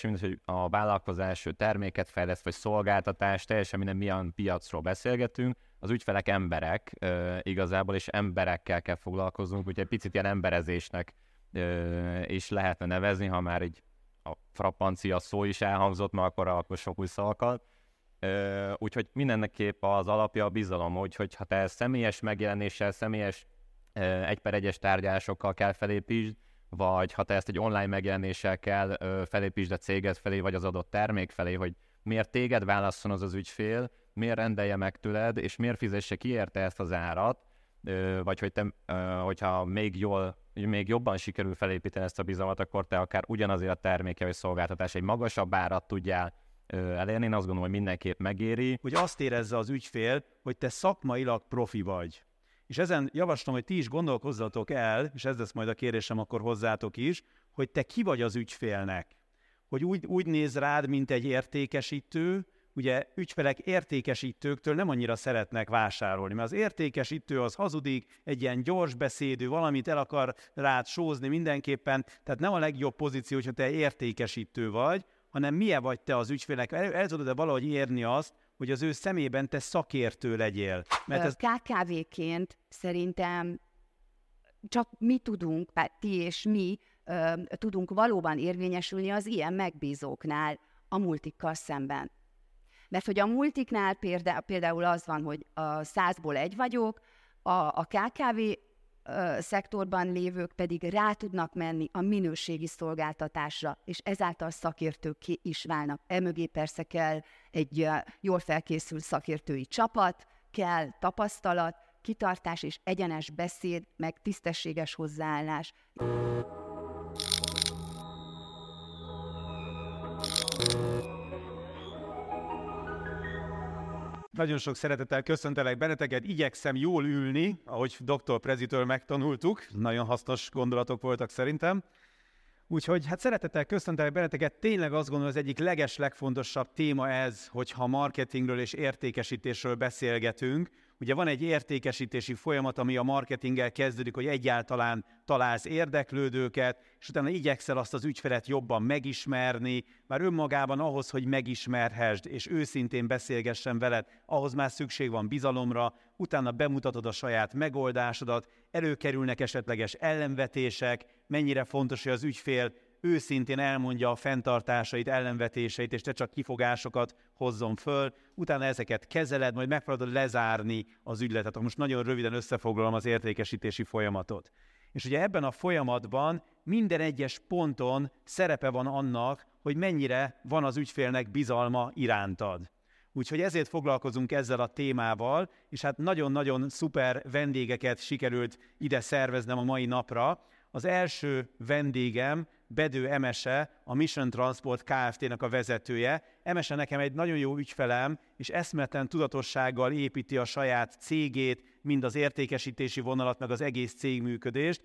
mint hogy a vállalkozás terméket fejleszt, vagy szolgáltatást, teljesen minden milyen piacról beszélgetünk, az ügyfelek emberek igazából, és emberekkel kell foglalkoznunk, úgyhogy egy picit ilyen emberezésnek ö, is lehetne nevezni, ha már egy a frappancia szó is elhangzott, mert akkor, akkor sok új szavakat. Úgyhogy mindenneképp az alapja a bizalom, úgyhogy ha te személyes megjelenéssel, személyes egy per egyes tárgyalásokkal kell felépítsd, vagy ha te ezt egy online megjelenéssel kell felépítsd a céged felé, vagy az adott termék felé, hogy miért téged válasszon az az ügyfél, miért rendelje meg tőled, és miért fizesse ki érte ezt az árat, vagy hogy te, hogyha még jól, még jobban sikerül felépíteni ezt a bizalmat, akkor te akár ugyanazért a terméke vagy szolgáltatás egy magasabb árat tudjál elérni. Én azt gondolom, hogy mindenképp megéri. Hogy azt érezze az ügyfél, hogy te szakmailag profi vagy. És ezen javaslom, hogy ti is gondolkozzatok el, és ez lesz majd a kérésem akkor hozzátok is, hogy te ki vagy az ügyfélnek. Hogy úgy, úgy néz rád, mint egy értékesítő, ugye ügyfelek értékesítőktől nem annyira szeretnek vásárolni, mert az értékesítő az hazudik, egy ilyen gyors beszédű, valamit el akar rád sózni mindenképpen, tehát nem a legjobb pozíció, hogyha te értékesítő vagy, hanem milyen vagy te az ügyfélnek. El, el tudod-e valahogy érni azt, hogy az ő szemében te szakértő legyél? Mert ez... KKV-ként szerintem csak mi tudunk, ti és mi ö, tudunk valóban érvényesülni az ilyen megbízóknál a multikkal szemben. Mert hogy a multiknál például az van, hogy a százból egy vagyok, a, a KKV szektorban lévők pedig rá tudnak menni a minőségi szolgáltatásra, és ezáltal szakértők is válnak. Emögé persze kell egy jól felkészült szakértői csapat, kell tapasztalat, kitartás és egyenes beszéd, meg tisztességes hozzáállás. Nagyon sok szeretettel köszöntelek benneteket, igyekszem jól ülni, ahogy dr. Prezitől megtanultuk, nagyon hasznos gondolatok voltak szerintem. Úgyhogy hát szeretettel köszöntelek benneteket, tényleg azt gondolom az egyik leges, legfontosabb téma ez, hogyha marketingről és értékesítésről beszélgetünk, Ugye van egy értékesítési folyamat, ami a marketinggel kezdődik, hogy egyáltalán találsz érdeklődőket, és utána igyekszel azt az ügyfelet jobban megismerni, már önmagában ahhoz, hogy megismerhessd, és őszintén beszélgessen veled, ahhoz már szükség van bizalomra, utána bemutatod a saját megoldásodat, előkerülnek esetleges ellenvetések, mennyire fontos, hogy az ügyfél őszintén elmondja a fenntartásait, ellenvetéseit, és te csak kifogásokat hozzon föl, utána ezeket kezeled, majd megpróbálod lezárni az ügyletet. Most nagyon röviden összefoglalom az értékesítési folyamatot. És ugye ebben a folyamatban minden egyes ponton szerepe van annak, hogy mennyire van az ügyfélnek bizalma irántad. Úgyhogy ezért foglalkozunk ezzel a témával, és hát nagyon-nagyon szuper vendégeket sikerült ide szerveznem a mai napra. Az első vendégem Bedő Emese, a Mission Transport Kft-nek a vezetője. Emese nekem egy nagyon jó ügyfelem, és eszmeten tudatossággal építi a saját cégét, mind az értékesítési vonalat, meg az egész cégműködést.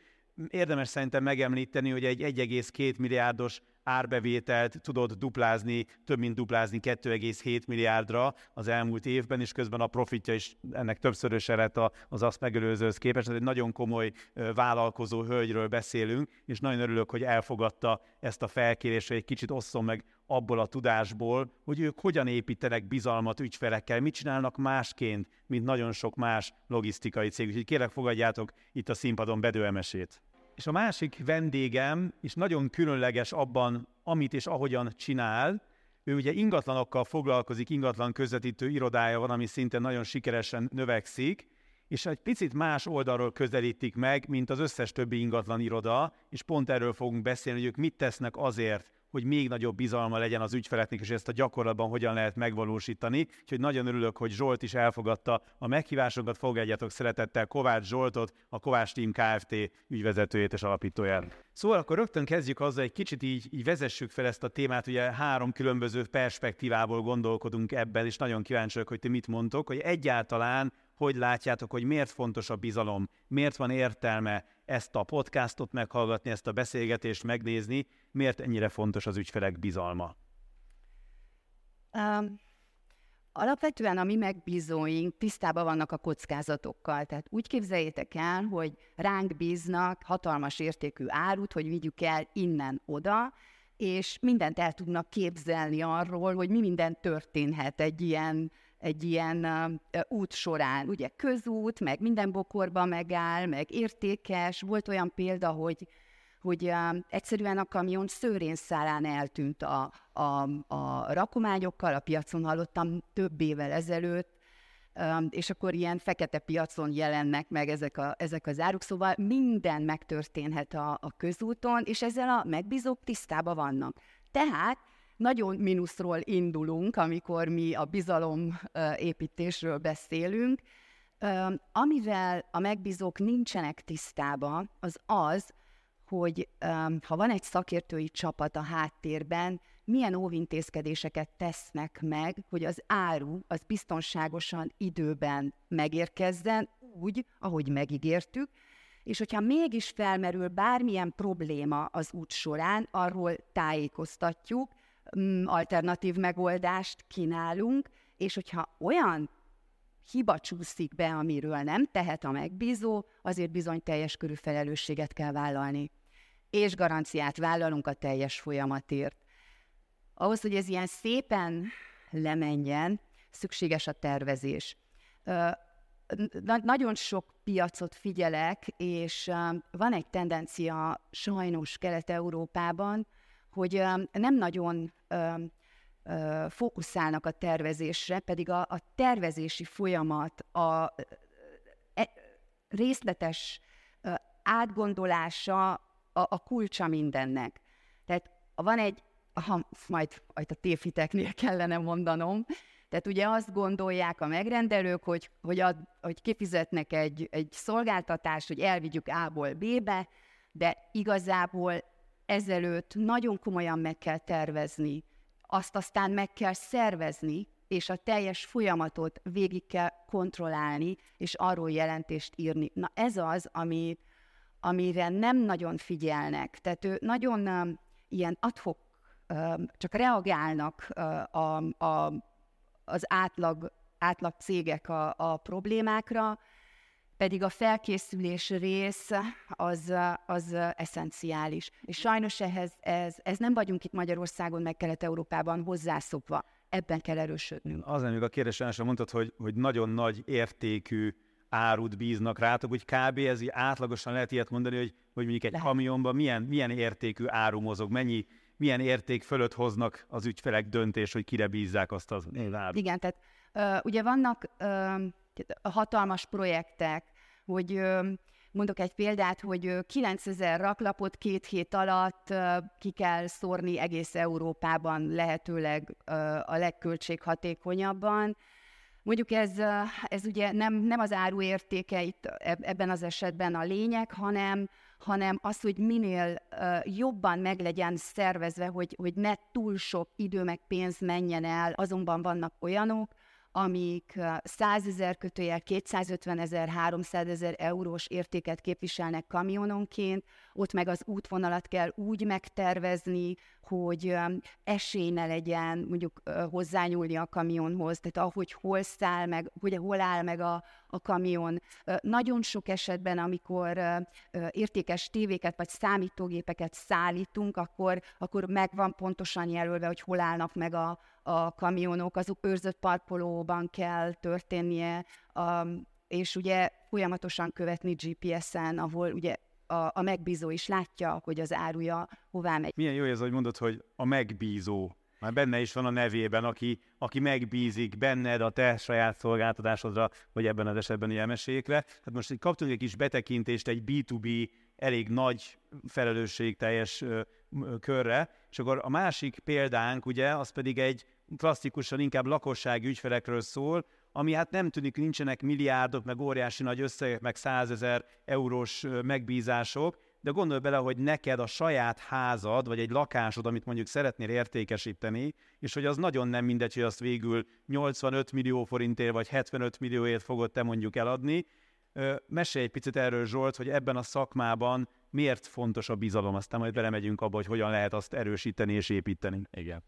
Érdemes szerintem megemlíteni, hogy egy 1,2 milliárdos árbevételt tudott duplázni, több mint duplázni 2,7 milliárdra az elmúlt évben, és közben a profitja is ennek többszöröse lett az azt megelőzőhöz képest. Ez egy nagyon komoly vállalkozó hölgyről beszélünk, és nagyon örülök, hogy elfogadta ezt a felkérést, hogy egy kicsit osszon meg abból a tudásból, hogy ők hogyan építenek bizalmat ügyfelekkel, mit csinálnak másként, mint nagyon sok más logisztikai cég. Úgyhogy kérlek fogadjátok itt a színpadon bedőemesét. És a másik vendégem is nagyon különleges abban, amit és ahogyan csinál. Ő ugye ingatlanokkal foglalkozik, ingatlan közvetítő irodája van, ami szinte nagyon sikeresen növekszik, és egy picit más oldalról közelítik meg, mint az összes többi ingatlan iroda, és pont erről fogunk beszélni, hogy ők mit tesznek azért, hogy még nagyobb bizalma legyen az ügyfeleknek, és ezt a gyakorlatban hogyan lehet megvalósítani. Úgyhogy nagyon örülök, hogy Zsolt is elfogadta a meghívásunkat. Fogadjátok szeretettel Kovács Zsoltot, a Kovács Team Kft. ügyvezetőjét és alapítóját. Szóval akkor rögtön kezdjük azzal, egy kicsit így, így vezessük fel ezt a témát, ugye három különböző perspektívából gondolkodunk ebben, és nagyon kíváncsiak, hogy ti mit mondtok, hogy egyáltalán hogy látjátok, hogy miért fontos a bizalom, miért van értelme ezt a podcastot meghallgatni, ezt a beszélgetést megnézni, miért ennyire fontos az ügyfelek bizalma? Um, alapvetően a mi megbízóink tisztában vannak a kockázatokkal. Tehát úgy képzeljétek el, hogy ránk bíznak hatalmas értékű árut, hogy vigyük el innen oda, és mindent el tudnak képzelni arról, hogy mi minden történhet egy ilyen, egy ilyen út során. Ugye közút, meg minden bokorba megáll, meg értékes. Volt olyan példa, hogy hogy egyszerűen a kamion szőrénszálán eltűnt a, a, a rakományokkal, a piacon hallottam több évvel ezelőtt, és akkor ilyen fekete piacon jelennek meg ezek, a, ezek az áruk, szóval minden megtörténhet a, a közúton, és ezzel a megbízók tisztában vannak. Tehát nagyon mínuszról indulunk, amikor mi a bizalom építésről beszélünk. Amivel a megbízók nincsenek tisztában, az az, hogy ha van egy szakértői csapat a háttérben, milyen óvintézkedéseket tesznek meg, hogy az áru az biztonságosan időben megérkezzen, úgy, ahogy megígértük, és hogyha mégis felmerül bármilyen probléma az út során, arról tájékoztatjuk, alternatív megoldást kínálunk, és hogyha olyan hiba csúszik be, amiről nem tehet a megbízó, azért bizony teljes körű felelősséget kell vállalni. És garanciát vállalunk a teljes folyamatért. Ahhoz, hogy ez ilyen szépen lemenjen, szükséges a tervezés. Na- nagyon sok piacot figyelek, és van egy tendencia sajnos Kelet-Európában, hogy nem nagyon fókuszálnak a tervezésre, pedig a, a tervezési folyamat, a e, részletes átgondolása a, a kulcsa mindennek. Tehát van egy, ha majd, majd a tévhiteknél kellene mondanom, tehát ugye azt gondolják a megrendelők, hogy, hogy, ad, hogy kifizetnek egy, egy szolgáltatást, hogy elvigyük A-ból B-be, de igazából ezelőtt nagyon komolyan meg kell tervezni, azt aztán meg kell szervezni, és a teljes folyamatot végig kell kontrollálni, és arról jelentést írni. Na ez az, ami, amire nem nagyon figyelnek. Tehát ő nagyon um, ilyen adhok, um, csak reagálnak uh, a, a, az átlag, átlag cégek a, a problémákra, pedig a felkészülés rész az, az eszenciális. És sajnos ehhez ez, ez nem vagyunk itt Magyarországon, meg Kelet-Európában hozzászokva. Ebben kell erősödnünk. Az nem, a kérdésem mondtad, hogy, hogy nagyon nagy értékű árut bíznak rátok, hogy kb. ez így átlagosan lehet ilyet mondani, hogy, hogy mondjuk egy lehet. kamionban milyen, milyen értékű áru mozog, mennyi, milyen érték fölött hoznak az ügyfelek döntés, hogy kire bízzák azt az árut. Igen, tehát ugye vannak hatalmas projektek, hogy mondok egy példát, hogy 9000 raklapot két hét alatt ki kell szórni egész Európában lehetőleg a legköltséghatékonyabban. Mondjuk ez, ez ugye nem, nem az áru értéke itt ebben az esetben a lényeg, hanem, hanem az, hogy minél jobban meg legyen szervezve, hogy, hogy ne túl sok idő meg pénz menjen el. Azonban vannak olyanok, amik 100 ezer kötőjel 250 ezer, 300 ezer eurós értéket képviselnek kamiononként, ott meg az útvonalat kell úgy megtervezni, hogy esély ne legyen mondjuk hozzányúlni a kamionhoz, tehát ahogy hol száll meg, hogy hol áll meg a, a kamion. Nagyon sok esetben, amikor értékes tévéket vagy számítógépeket szállítunk, akkor, akkor megvan pontosan jelölve, hogy hol állnak meg a, a kamionok, azok őrzött parkolóban kell történnie, és ugye folyamatosan követni GPS-en, ahol ugye a, a megbízó is látja, hogy az áruja hová megy. Milyen jó ez, hogy mondod, hogy a megbízó. Már benne is van a nevében, aki, aki megbízik benned a te saját szolgáltatásodra, vagy ebben az esetben ilyen mesékre. Hát most kaptunk egy kis betekintést egy B2B elég nagy felelősségteljes körre, és akkor a másik példánk ugye, az pedig egy klasszikusan inkább lakossági ügyfelekről szól, ami hát nem tűnik, nincsenek milliárdok, meg óriási nagy összegek, meg százezer eurós megbízások, de gondolj bele, hogy neked a saját házad, vagy egy lakásod, amit mondjuk szeretnél értékesíteni, és hogy az nagyon nem mindegy, hogy azt végül 85 millió forintért, vagy 75 millióért fogod te mondjuk eladni. Mesélj egy picit erről, Zsolt, hogy ebben a szakmában miért fontos a bizalom, aztán majd belemegyünk abba, hogy hogyan lehet azt erősíteni és építeni. Igen.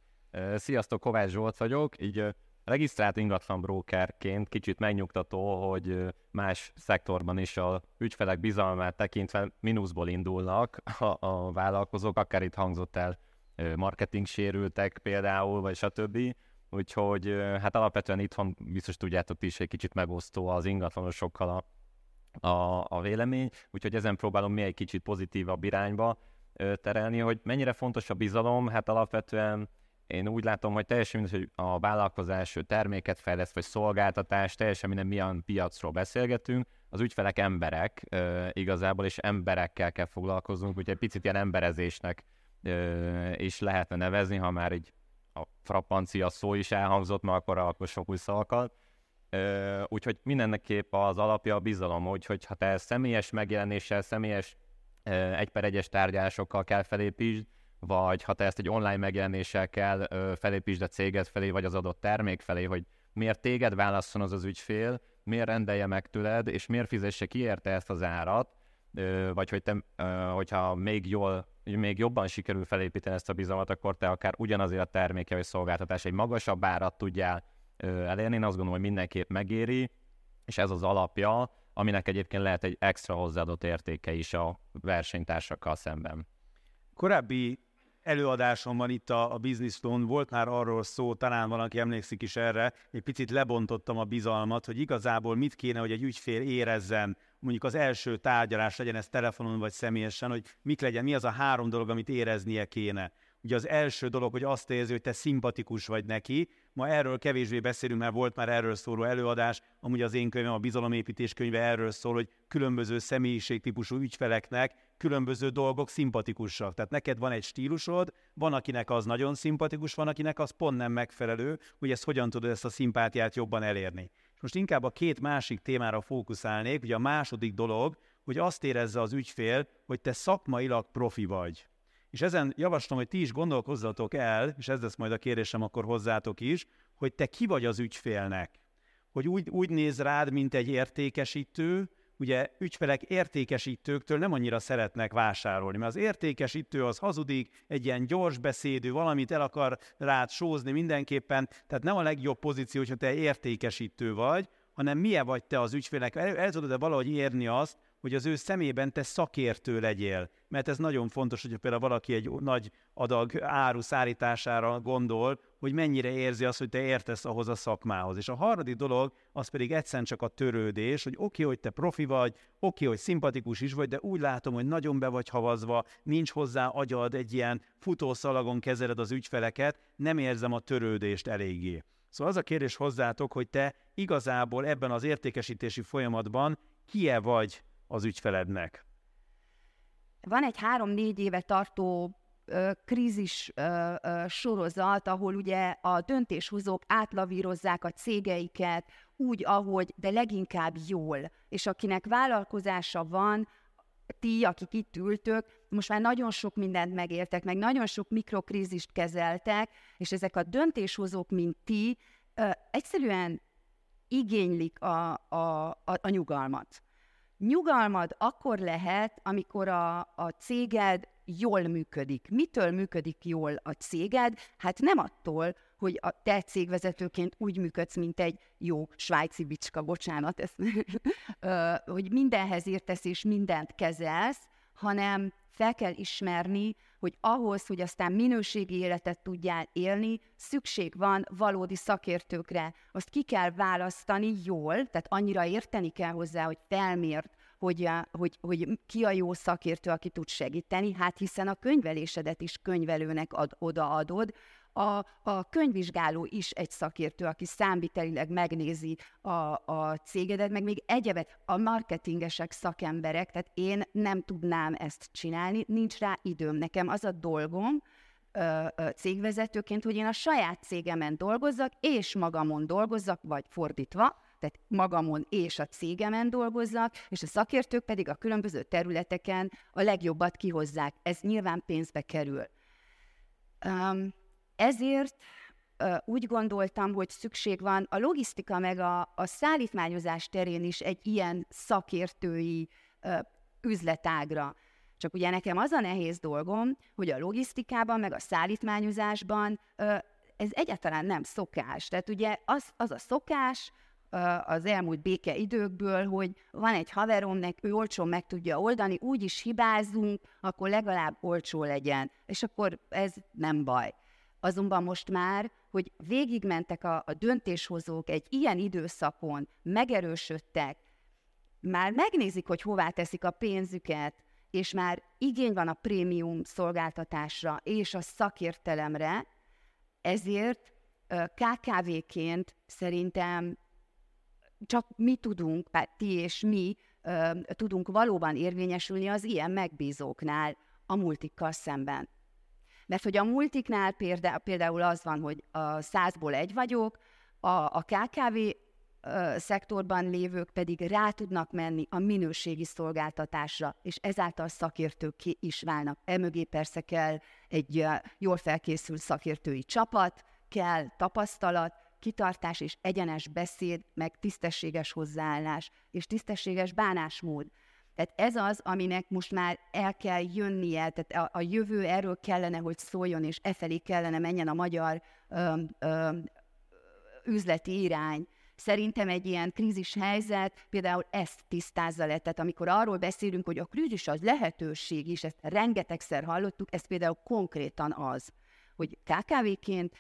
Sziasztok, Kovács Zsolt vagyok, így regisztrált ingatlan brokerként kicsit megnyugtató, hogy más szektorban is a ügyfelek bizalmát tekintve mínuszból indulnak a vállalkozók, akár itt hangzott el marketing sérültek például, vagy stb. Úgyhogy hát alapvetően itthon biztos tudjátok ti is egy kicsit megosztó az ingatlanosokkal a, a, a vélemény, úgyhogy ezen próbálom mi egy kicsit pozitívabb irányba terelni, hogy mennyire fontos a bizalom, hát alapvetően én úgy látom, hogy teljesen mindegy, hogy a vállalkozás terméket fejleszt, vagy szolgáltatást, teljesen minden milyen piacról beszélgetünk, az ügyfelek emberek e, igazából, és emberekkel kell foglalkoznunk, úgyhogy egy picit ilyen emberezésnek e, is lehetne nevezni, ha már egy a frappancia szó is elhangzott, mert akkor, akkor sok új szavakat. Úgyhogy mindenneképp az alapja a bizalom, úgyhogy ha te személyes megjelenéssel, személyes egy per egyes tárgyalásokkal kell felépítsd, vagy ha te ezt egy online megjelenéssel kell felépítsd a céged felé, vagy az adott termék felé, hogy miért téged válasszon az az ügyfél, miért rendelje meg tőled, és miért fizesse ki érte ezt az árat, vagy hogy te, hogyha még jól, még jobban sikerül felépíteni ezt a bizalmat, akkor te akár ugyanazért a terméke vagy szolgáltatás egy magasabb árat tudjál elérni. Én azt gondolom, hogy mindenképp megéri, és ez az alapja, aminek egyébként lehet egy extra hozzáadott értéke is a versenytársakkal szemben. Korábbi előadásomban itt a, a Business Loan volt már arról szó, talán valaki emlékszik is erre, egy picit lebontottam a bizalmat, hogy igazából mit kéne, hogy egy ügyfél érezzen, mondjuk az első tárgyalás legyen ez telefonon vagy személyesen, hogy mik legyen, mi az a három dolog, amit éreznie kéne. Ugye az első dolog, hogy azt érzi, hogy te szimpatikus vagy neki. Ma erről kevésbé beszélünk, mert volt már erről szóló előadás. Amúgy az én könyvem, a bizalomépítés könyve erről szól, hogy különböző személyiségtípusú ügyfeleknek különböző dolgok szimpatikusak. Tehát neked van egy stílusod, van akinek az nagyon szimpatikus, van akinek az pont nem megfelelő, hogy ezt hogyan tudod ezt a szimpátiát jobban elérni. És most inkább a két másik témára fókuszálnék, ugye a második dolog, hogy azt érezze az ügyfél, hogy te szakmailag profi vagy. És ezen javaslom, hogy ti is gondolkozzatok el, és ez lesz majd a kérésem akkor hozzátok is, hogy te ki vagy az ügyfélnek. Hogy úgy, úgy néz rád, mint egy értékesítő, ugye ügyfelek értékesítőktől nem annyira szeretnek vásárolni, mert az értékesítő az hazudik, egy ilyen gyors beszédű, valamit el akar rád sózni mindenképpen, tehát nem a legjobb pozíció, hogyha te értékesítő vagy, hanem milyen vagy te az ügyfélnek, el, el tudod-e valahogy érni azt, hogy az ő szemében te szakértő legyél. Mert ez nagyon fontos, hogyha például valaki egy nagy adag áru szállítására gondol, hogy mennyire érzi azt, hogy te értesz ahhoz a szakmához. És a harmadik dolog, az pedig egyszerűen csak a törődés, hogy oké, okay, hogy te profi vagy, oké, okay, hogy szimpatikus is vagy, de úgy látom, hogy nagyon be vagy havazva, nincs hozzá agyad, egy ilyen futószalagon kezeled az ügyfeleket, nem érzem a törődést eléggé. Szóval az a kérdés hozzátok, hogy te igazából ebben az értékesítési folyamatban kie vagy az ügyfelednek? Van egy három-négy éve tartó ö, krízis ö, ö, sorozat, ahol ugye a döntéshozók átlavírozzák a cégeiket úgy, ahogy, de leginkább jól, és akinek vállalkozása van, ti, akik itt ültök, most már nagyon sok mindent megéltek, meg nagyon sok mikrokrízist kezeltek, és ezek a döntéshozók, mint ti, egyszerűen igénylik a, a, a, a nyugalmat. Nyugalmad akkor lehet, amikor a, a céged jól működik. Mitől működik jól a céged? Hát nem attól, hogy a te cégvezetőként úgy működsz, mint egy jó svájci bicska, bocsánat, ezt, hogy mindenhez értesz és mindent kezelsz, hanem fel kell ismerni, hogy ahhoz, hogy aztán minőségi életet tudjál élni, szükség van valódi szakértőkre. Azt ki kell választani jól, tehát annyira érteni kell hozzá, hogy felmért, hogy, hogy, hogy ki a jó szakértő, aki tud segíteni, hát hiszen a könyvelésedet is könyvelőnek ad, odaadod, a, a könyvvizsgáló is egy szakértő, aki számvitelileg megnézi a, a cégedet, meg még egyebet, a marketingesek szakemberek, tehát én nem tudnám ezt csinálni, nincs rá időm. Nekem az a dolgom, cégvezetőként, hogy én a saját cégemen dolgozzak, és magamon dolgozzak, vagy fordítva, tehát magamon és a cégemen dolgozzak, és a szakértők pedig a különböző területeken a legjobbat kihozzák. Ez nyilván pénzbe kerül. Um, ezért úgy gondoltam, hogy szükség van a logisztika meg a, a szállítmányozás terén is egy ilyen szakértői üzletágra. Csak ugye nekem az a nehéz dolgom, hogy a logisztikában, meg a szállítmányozásban ez egyáltalán nem szokás. Tehát ugye az, az a szokás, az elmúlt béke időkből, hogy van egy haveromnek, ő olcsón meg tudja oldani, úgy is hibázunk, akkor legalább olcsó legyen. És akkor ez nem baj. Azonban most már, hogy végigmentek a, a döntéshozók egy ilyen időszakon, megerősödtek, már megnézik, hogy hová teszik a pénzüket, és már igény van a prémium szolgáltatásra és a szakértelemre, ezért KKV-ként szerintem csak mi tudunk, ti és mi tudunk valóban érvényesülni az ilyen megbízóknál a multikkal szemben. Mert hogy a multiknál például az van, hogy a százból egy vagyok, a, a KKV szektorban lévők pedig rá tudnak menni a minőségi szolgáltatásra, és ezáltal szakértők is válnak. Emögé persze kell egy jól felkészült szakértői csapat, kell tapasztalat, kitartás és egyenes beszéd, meg tisztességes hozzáállás és tisztességes bánásmód. Tehát ez az, aminek most már el kell jönnie, tehát a, a jövő erről kellene, hogy szóljon, és e felé kellene menjen a magyar ö, ö, üzleti irány. Szerintem egy ilyen krízis helyzet például ezt tisztázza le. Tehát amikor arról beszélünk, hogy a krízis az lehetőség is, ezt rengetegszer hallottuk, ez például konkrétan az, hogy KKV-ként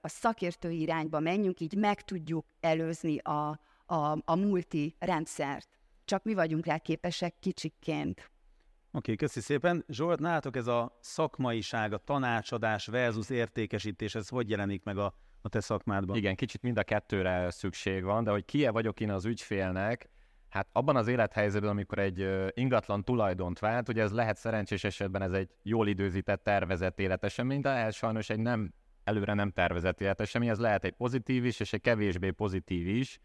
a szakértői irányba menjünk, így meg tudjuk előzni a, a, a multi rendszert. Csak mi vagyunk rá képesek kicsikként. Oké, okay, köszi szépen. Zsolt, nálatok ez a szakmaiság, a tanácsadás versus értékesítés, ez hogy jelenik meg a, a te szakmádban? Igen, kicsit mind a kettőre szükség van, de hogy kie vagyok én az ügyfélnek, Hát abban az élethelyzetben, amikor egy ingatlan tulajdont vált, ugye ez lehet szerencsés esetben ez egy jól időzített, tervezett életesemény, de ez sajnos egy nem előre nem tervezett életesemény, ez lehet egy pozitív is, és egy kevésbé pozitív is.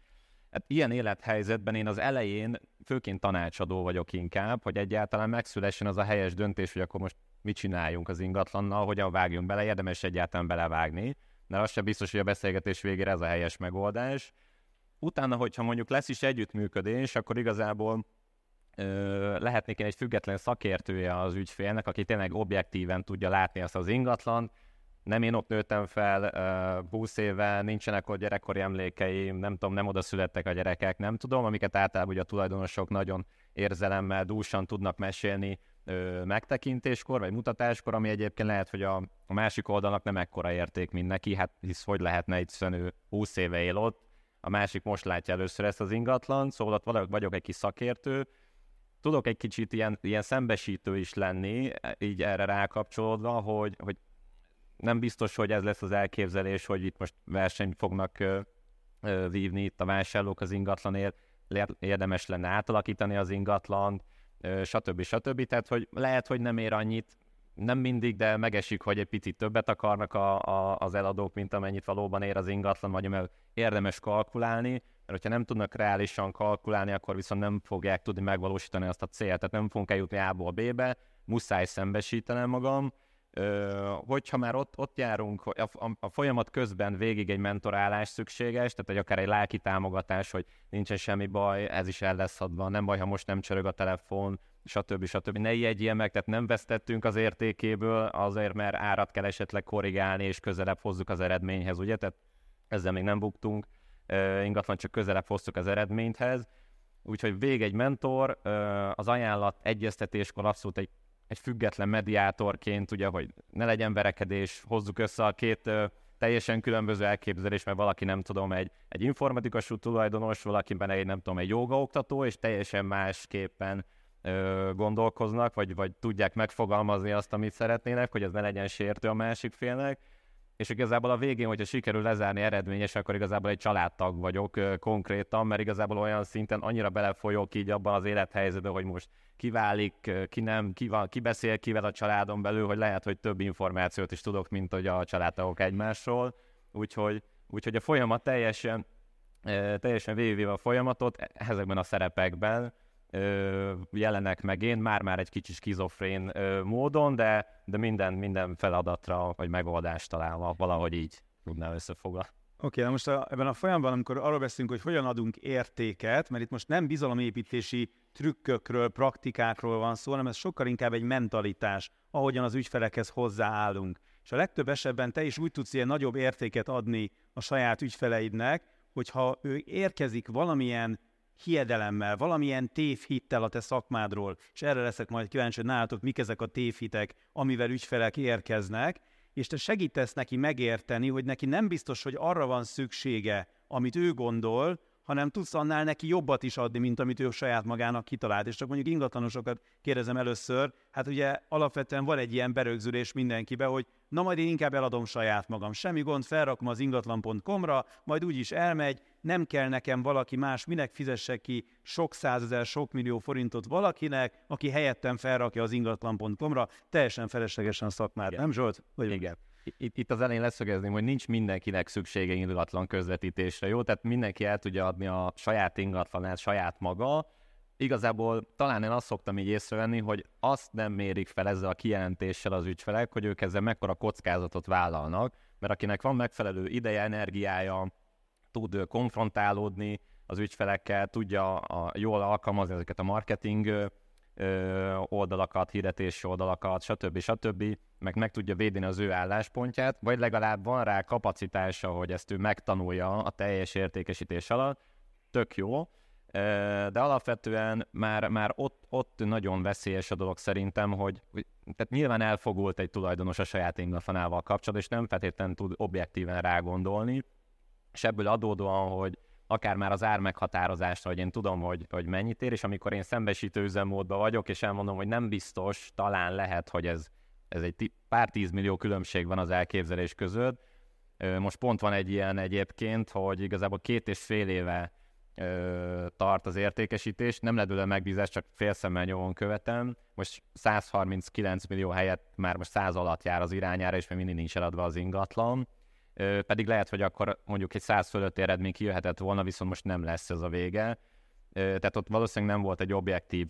Hát ilyen élethelyzetben én az elején főként tanácsadó vagyok inkább, hogy egyáltalán megszülessen az a helyes döntés, hogy akkor most mit csináljunk az ingatlannal, hogyan vágjunk bele, érdemes egyáltalán belevágni, mert az sem biztos, hogy a beszélgetés végére ez a helyes megoldás. Utána, hogyha mondjuk lesz is együttműködés, akkor igazából ö, lehetnék én egy független szakértője az ügyfélnek, aki tényleg objektíven tudja látni ezt az ingatlan, nem én ott nőttem fel, 20 éve, nincsenek ott gyerekkori emlékeim, nem tudom, nem oda születtek a gyerekek, nem tudom, amiket általában ugye a tulajdonosok nagyon érzelemmel, dúsan tudnak mesélni megtekintéskor, vagy mutatáskor, ami egyébként lehet, hogy a, másik oldalnak nem ekkora érték, mint neki, hát hisz hogy lehetne, egy ő 20 éve él ott, a másik most látja először ezt az ingatlan, szóval ott vagyok egy kis szakértő, tudok egy kicsit ilyen, ilyen szembesítő is lenni, így erre rákapcsolódva, hogy, hogy nem biztos, hogy ez lesz az elképzelés, hogy itt most versenyt fognak vívni itt a vásárlók az ingatlanért, érdemes lenne átalakítani az ingatlant, stb. stb. Tehát, hogy lehet, hogy nem ér annyit, nem mindig, de megesik, hogy egy picit többet akarnak a, a, az eladók, mint amennyit valóban ér az ingatlan, vagy mert érdemes kalkulálni, mert hogyha nem tudnak reálisan kalkulálni, akkor viszont nem fogják tudni megvalósítani azt a célt, tehát nem fogunk eljutni A-ból B-be, muszáj szembesítenem magam, hogyha már ott, ott járunk, a, a, a folyamat közben végig egy mentorálás szükséges, tehát egy akár egy lelki támogatás, hogy nincsen semmi baj, ez is el lesz adva, nem baj, ha most nem csörög a telefon, stb. stb. Ne ijedjél meg, tehát nem vesztettünk az értékéből, azért, mert árat kell esetleg korrigálni, és közelebb hozzuk az eredményhez, ugye? Tehát ezzel még nem buktunk, ingatlan csak közelebb hoztuk az eredményhez. Úgyhogy vég egy mentor, az ajánlat egyeztetéskor abszolút egy egy független mediátorként, ugye, hogy ne legyen verekedés, hozzuk össze a két ö, teljesen különböző elképzelés, mert valaki nem tudom, egy, egy informatikus tulajdonos, valakiben egy nem tudom, egy jogaoktató, és teljesen másképpen ö, gondolkoznak, vagy, vagy tudják megfogalmazni azt, amit szeretnének, hogy ez ne legyen sértő a másik félnek. És igazából a végén, hogyha sikerül lezárni eredményes, akkor igazából egy családtag vagyok konkrétan, mert igazából olyan szinten annyira belefolyok így abban az élethelyzetbe, hogy most kiválik, ki nem, ki, van, ki beszél kivel a családon belül, hogy lehet, hogy több információt is tudok, mint hogy a családtagok egymásról, úgyhogy, úgyhogy a folyamat teljesen, teljesen végigvéve a folyamatot ezekben a szerepekben, jelenek meg én, már-már egy kicsi skizofrén módon, de, de minden, minden feladatra vagy megoldást találva valahogy így tudná összefoglalni. Oké, okay, most a, ebben a folyamban, amikor arról beszélünk, hogy hogyan adunk értéket, mert itt most nem bizalomépítési trükkökről, praktikákról van szó, hanem ez sokkal inkább egy mentalitás, ahogyan az ügyfelekhez hozzáállunk. És a legtöbb esetben te is úgy tudsz ilyen nagyobb értéket adni a saját ügyfeleidnek, hogyha ő érkezik valamilyen hiedelemmel, valamilyen tévhittel a te szakmádról, és erre leszek majd kíváncsi, hogy nálatok mik ezek a tévhitek, amivel ügyfelek érkeznek, és te segítesz neki megérteni, hogy neki nem biztos, hogy arra van szüksége, amit ő gondol, hanem tudsz annál neki jobbat is adni, mint amit ő saját magának kitalált. És csak mondjuk ingatlanosokat kérdezem először, hát ugye alapvetően van egy ilyen berögzülés mindenkibe, hogy na majd én inkább eladom saját magam. Semmi gond, felrakom az ingatlan.com-ra, majd úgyis elmegy, nem kell nekem valaki más, minek fizessek ki sok százezer, sok millió forintot valakinek, aki helyettem felrakja az ingatlan.com-ra, teljesen feleslegesen a szakmát, Igen. nem Zsolt? Vagy Igen. Itt, itt az elején leszögezném, hogy nincs mindenkinek szüksége ingatlan közvetítésre, jó? Tehát mindenki el tudja adni a saját ingatlanát saját maga. Igazából talán én azt szoktam így észrevenni, hogy azt nem mérik fel ezzel a kijelentéssel az ügyfelek, hogy ők ezzel mekkora kockázatot vállalnak, mert akinek van megfelelő ideje, energiája, tud konfrontálódni az ügyfelekkel, tudja a, jól alkalmazni ezeket a marketing oldalakat, hirdetési oldalakat, stb. stb., meg meg tudja védeni az ő álláspontját, vagy legalább van rá kapacitása, hogy ezt ő megtanulja a teljes értékesítés alatt, tök jó, de alapvetően már, már ott, ott nagyon veszélyes a dolog szerintem, hogy tehát nyilván elfogult egy tulajdonos a saját ingatlanával kapcsolatban, és nem feltétlenül tud objektíven rágondolni, és ebből adódóan, hogy akár már az ár meghatározásra, hogy én tudom, hogy, hogy mennyit ér, és amikor én szembesítő üzemmódban vagyok, és elmondom, hogy nem biztos, talán lehet, hogy ez, ez egy pár tízmillió különbség van az elképzelés között. Most pont van egy ilyen egyébként, hogy igazából két és fél éve ö, tart az értékesítés, nem lett megbízás, csak félszemmel nyomon követem. Most 139 millió helyett már most 100 alatt jár az irányára, és még mindig nincs eladva az ingatlan pedig lehet, hogy akkor mondjuk egy 100 fölötti eredmény kijöhetett volna, viszont most nem lesz ez a vége. Tehát ott valószínűleg nem volt egy objektív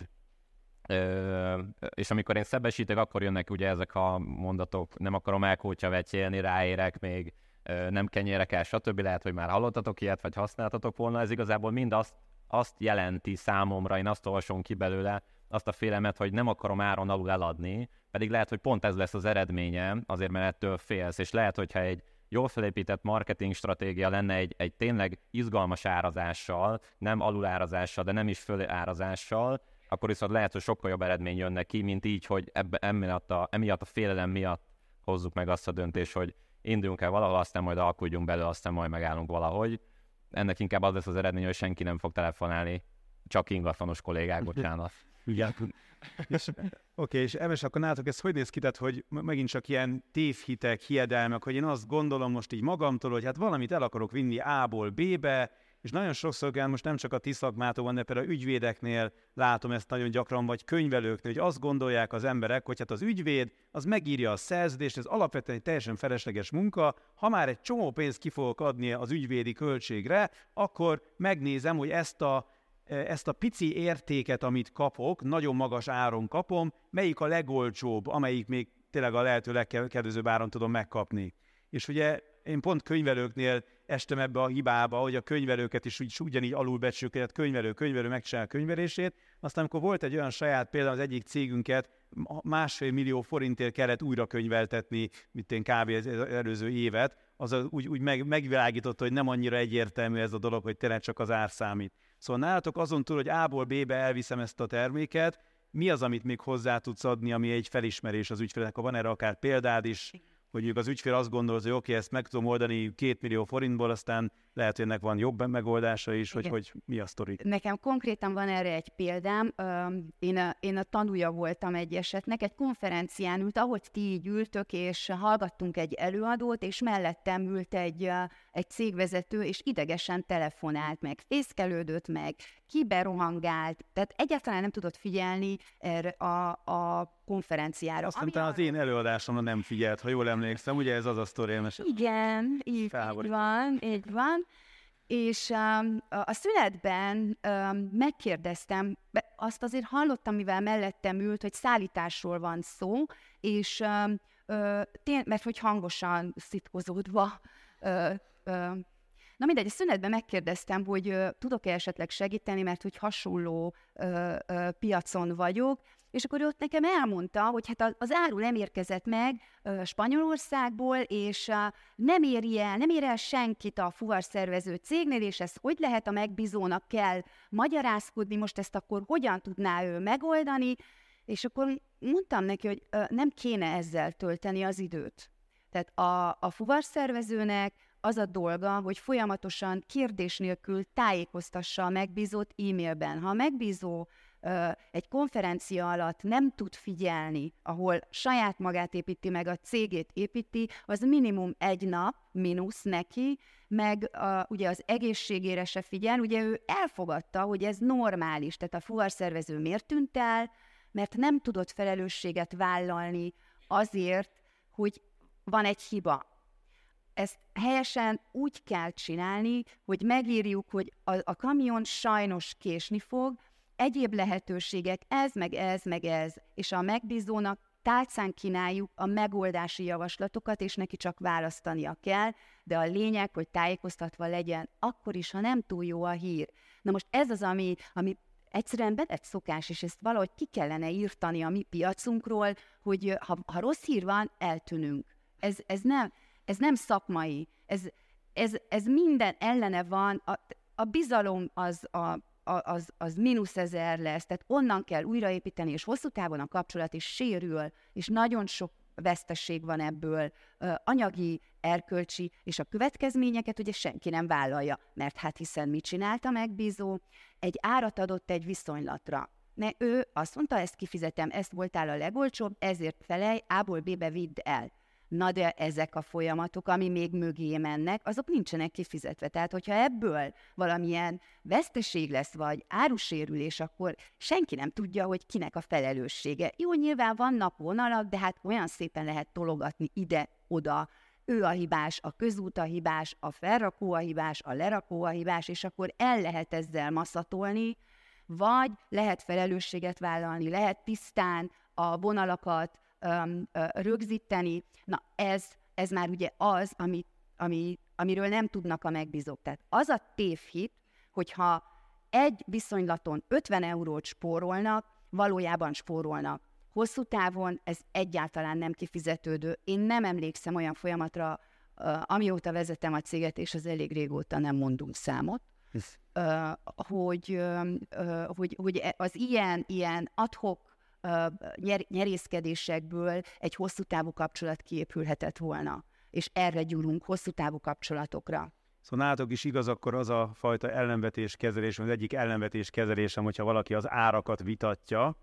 és amikor én szebesítek, akkor jönnek ugye ezek a mondatok, nem akarom elkótya vetjélni, ráérek, még nem kenyérek el, stb. Lehet, hogy már hallottatok ilyet, vagy használtatok volna. Ez igazából mind azt, azt jelenti számomra, én azt olvasom ki belőle, azt a félemet, hogy nem akarom áron alul eladni, pedig lehet, hogy pont ez lesz az eredménye, azért mert ettől félsz, és lehet, hogyha egy jól felépített marketing stratégia lenne egy, egy tényleg izgalmas árazással, nem alulárazással, de nem is fölárazással, akkor viszont lehet, hogy sokkal jobb eredmény jönne ki, mint így, hogy ebbe, emiatt, a, emiatt a félelem miatt hozzuk meg azt a döntést, hogy induljunk el valahol, aztán majd alkudjunk belőle, aztán majd megállunk valahogy. Ennek inkább az lesz az eredmény, hogy senki nem fog telefonálni, csak ingatlanos kollégák, bocsánat. Igen. és, oké, és Emes, akkor nálatok ez hogy néz ki, tehát, hogy megint csak ilyen tévhitek, hiedelmek, hogy én azt gondolom most így magamtól, hogy hát valamit el akarok vinni A-ból B-be, és nagyon sokszor most nem csak a ti szakmától de például a ügyvédeknél látom ezt nagyon gyakran, vagy könyvelőknél, hogy azt gondolják az emberek, hogy hát az ügyvéd, az megírja a szerződést, ez alapvetően egy teljesen felesleges munka, ha már egy csomó pénzt ki fogok adni az ügyvédi költségre, akkor megnézem, hogy ezt a ezt a pici értéket, amit kapok, nagyon magas áron kapom, melyik a legolcsóbb, amelyik még tényleg a lehető legkedvezőbb áron tudom megkapni. És ugye én pont könyvelőknél estem ebbe a hibába, hogy a könyvelőket is úgy, ugyanígy alulbecsük, hogy könyvelő, könyvelő megcsinál a könyvelését. Aztán, amikor volt egy olyan saját, például az egyik cégünket másfél millió forintért kellett újra könyveltetni, mint én kb. az előző évet, az úgy, úgy meg, megvilágította, hogy nem annyira egyértelmű ez a dolog, hogy tényleg csak az ár számít. Szóval nálatok azon túl, hogy A-ból B-be elviszem ezt a terméket, mi az, amit még hozzá tudsz adni, ami egy felismerés az ügyfélnek? Ha van erre akár példád is, hogy az ügyfél azt gondolja, hogy oké, okay, ezt meg tudom oldani két millió forintból, aztán lehet, hogy ennek van jobb megoldása is, hogy, hogy mi a sztori. Nekem konkrétan van erre egy példám. Én a, én a tanúja voltam egy esetnek, egy konferencián ült, ahogy ti így ültök, és hallgattunk egy előadót, és mellettem ült egy, egy cégvezető, és idegesen telefonált meg, fészkelődött meg, kiberohangált, tehát egyáltalán nem tudott figyelni erre a, a konferenciára. Azt mondta, az én előadásomra nem figyelt, ha jól emlékszem, ugye ez az a sztori Igen, így, így van, így van. És um, a szünetben um, megkérdeztem, azt azért hallottam, mivel mellettem ült, hogy szállításról van szó, és um, mert hogy hangosan szitkozódva Na mindegy, a szünetben megkérdeztem, hogy tudok-e esetleg segíteni, mert hogy hasonló piacon vagyok, és akkor ott nekem elmondta, hogy hát az áru nem érkezett meg Spanyolországból, és nem éri el, nem ér el senkit a fuvarszervező cégnél, és ez hogy lehet a megbízónak kell magyarázkodni, most ezt akkor hogyan tudná ő megoldani, és akkor mondtam neki, hogy nem kéne ezzel tölteni az időt. Tehát a, a fuvarszervezőnek az a dolga, hogy folyamatosan kérdés nélkül tájékoztassa a megbízót e-mailben. Ha a megbízó egy konferencia alatt nem tud figyelni, ahol saját magát építi meg, a cégét építi, az minimum egy nap, mínusz neki, meg a, ugye az egészségére se figyel, ugye ő elfogadta, hogy ez normális, tehát a fuvarszervező miért tűnt el, mert nem tudott felelősséget vállalni azért, hogy van egy hiba. Ezt helyesen úgy kell csinálni, hogy megírjuk, hogy a, a kamion sajnos késni fog, egyéb lehetőségek, ez, meg ez, meg ez, és a megbízónak tálcán kínáljuk a megoldási javaslatokat, és neki csak választania kell, de a lényeg, hogy tájékoztatva legyen, akkor is, ha nem túl jó a hír. Na most ez az, ami, ami egyszerűen betett szokás, és ezt valahogy ki kellene írtani a mi piacunkról, hogy ha, ha rossz hír van, eltűnünk. Ez, ez, nem, ez nem szakmai, ez, ez, ez minden ellene van, a, a bizalom az a az, az mínusz ezer lesz, tehát onnan kell újraépíteni, és hosszú távon a kapcsolat is sérül, és nagyon sok vesztesség van ebből, anyagi, erkölcsi, és a következményeket ugye senki nem vállalja, mert hát hiszen mit csinált a megbízó? Egy árat adott egy viszonylatra. Ne, ő azt mondta, ezt kifizetem, ezt voltál a legolcsóbb, ezért felej, A-ból B-be vidd el. Na de ezek a folyamatok, ami még mögé mennek, azok nincsenek kifizetve. Tehát, hogyha ebből valamilyen veszteség lesz, vagy árusérülés, akkor senki nem tudja, hogy kinek a felelőssége. Jó, nyilván vannak vonalak, de hát olyan szépen lehet tologatni ide-oda, ő a hibás, a közút a hibás, a felrakó a hibás, a lerakó a hibás, és akkor el lehet ezzel maszatolni, vagy lehet felelősséget vállalni, lehet tisztán a vonalakat rögzíteni. Na ez, ez már ugye az, ami, ami, amiről nem tudnak a megbízók. Tehát az a tévhit, hogyha egy viszonylaton 50 eurót spórolnak, valójában spórolnak. Hosszú távon ez egyáltalán nem kifizetődő. Én nem emlékszem olyan folyamatra, amióta vezetem a céget, és az elég régóta nem mondunk számot, uh, hogy, hogy, hogy e, az ilyen, ilyen adhok nyer, nyerészkedésekből egy hosszú távú kapcsolat kiépülhetett volna. És erre gyúrunk, hosszú távú kapcsolatokra. Szóval nálatok is igaz akkor az a fajta ellenvetés kezelés, az egyik ellenvetés kezelésem, hogyha valaki az árakat vitatja,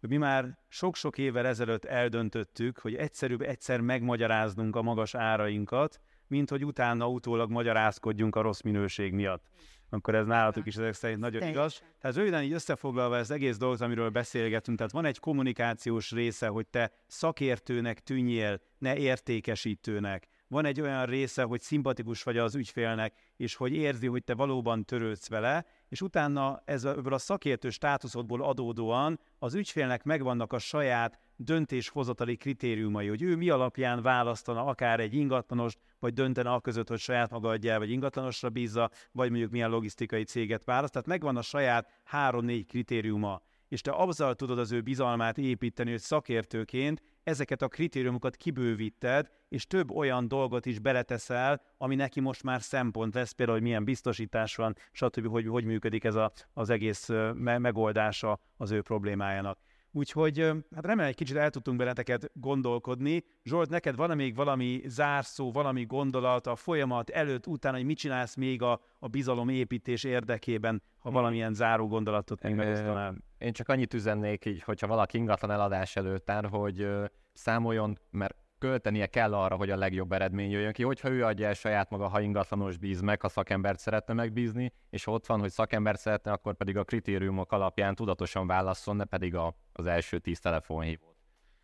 hogy mi már sok-sok évvel ezelőtt eldöntöttük, hogy egyszerűbb egyszer megmagyaráznunk a magas árainkat, mint hogy utána utólag magyarázkodjunk a rossz minőség miatt akkor ez nálatok is ezek szerint nagyon Teljesen. igaz. Tehát röviden így összefoglalva ez egész dolgot, amiről beszélgetünk, tehát van egy kommunikációs része, hogy te szakértőnek tűnjél, ne értékesítőnek. Van egy olyan része, hogy szimpatikus vagy az ügyfélnek, és hogy érzi, hogy te valóban törődsz vele, és utána ebből a szakértő státuszodból adódóan az ügyfélnek megvannak a saját döntéshozatali kritériumai, hogy ő mi alapján választana akár egy ingatlanost, vagy döntene a között, hogy saját maga adja vagy ingatlanosra bízza, vagy mondjuk milyen logisztikai céget választ. Tehát megvan a saját három-négy kritériuma és te azzal tudod az ő bizalmát építeni, hogy szakértőként ezeket a kritériumokat kibővíted, és több olyan dolgot is beleteszel, ami neki most már szempont lesz, például, hogy milyen biztosítás van, stb., hogy hogy működik ez a, az egész megoldása az ő problémájának. Úgyhogy hát remélem, egy kicsit el tudtunk benneteket gondolkodni. Zsolt, neked van még valami zárszó, valami gondolat a folyamat előtt, után, hogy mit csinálsz még a, a bizalom építés érdekében, ha valamilyen záró gondolatot még megosztanál? Én csak annyit üzennék így, hogyha valaki ingatlan eladás előtt, hogy számoljon, mert költenie kell arra, hogy a legjobb eredmény jöjjön ki, hogyha ő adja el saját maga, ha ingatlanos bíz meg, ha szakembert szeretne megbízni, és ott van, hogy szakembert szeretne, akkor pedig a kritériumok alapján tudatosan válasszon, ne pedig a, az első tíz telefonhívót.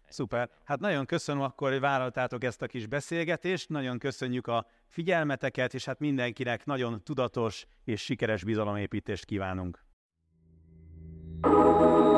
Szuper. Hát nagyon köszönöm akkor, hogy vállaltátok ezt a kis beszélgetést, nagyon köszönjük a figyelmeteket, és hát mindenkinek nagyon tudatos és sikeres bizalomépítést kívánunk. thank you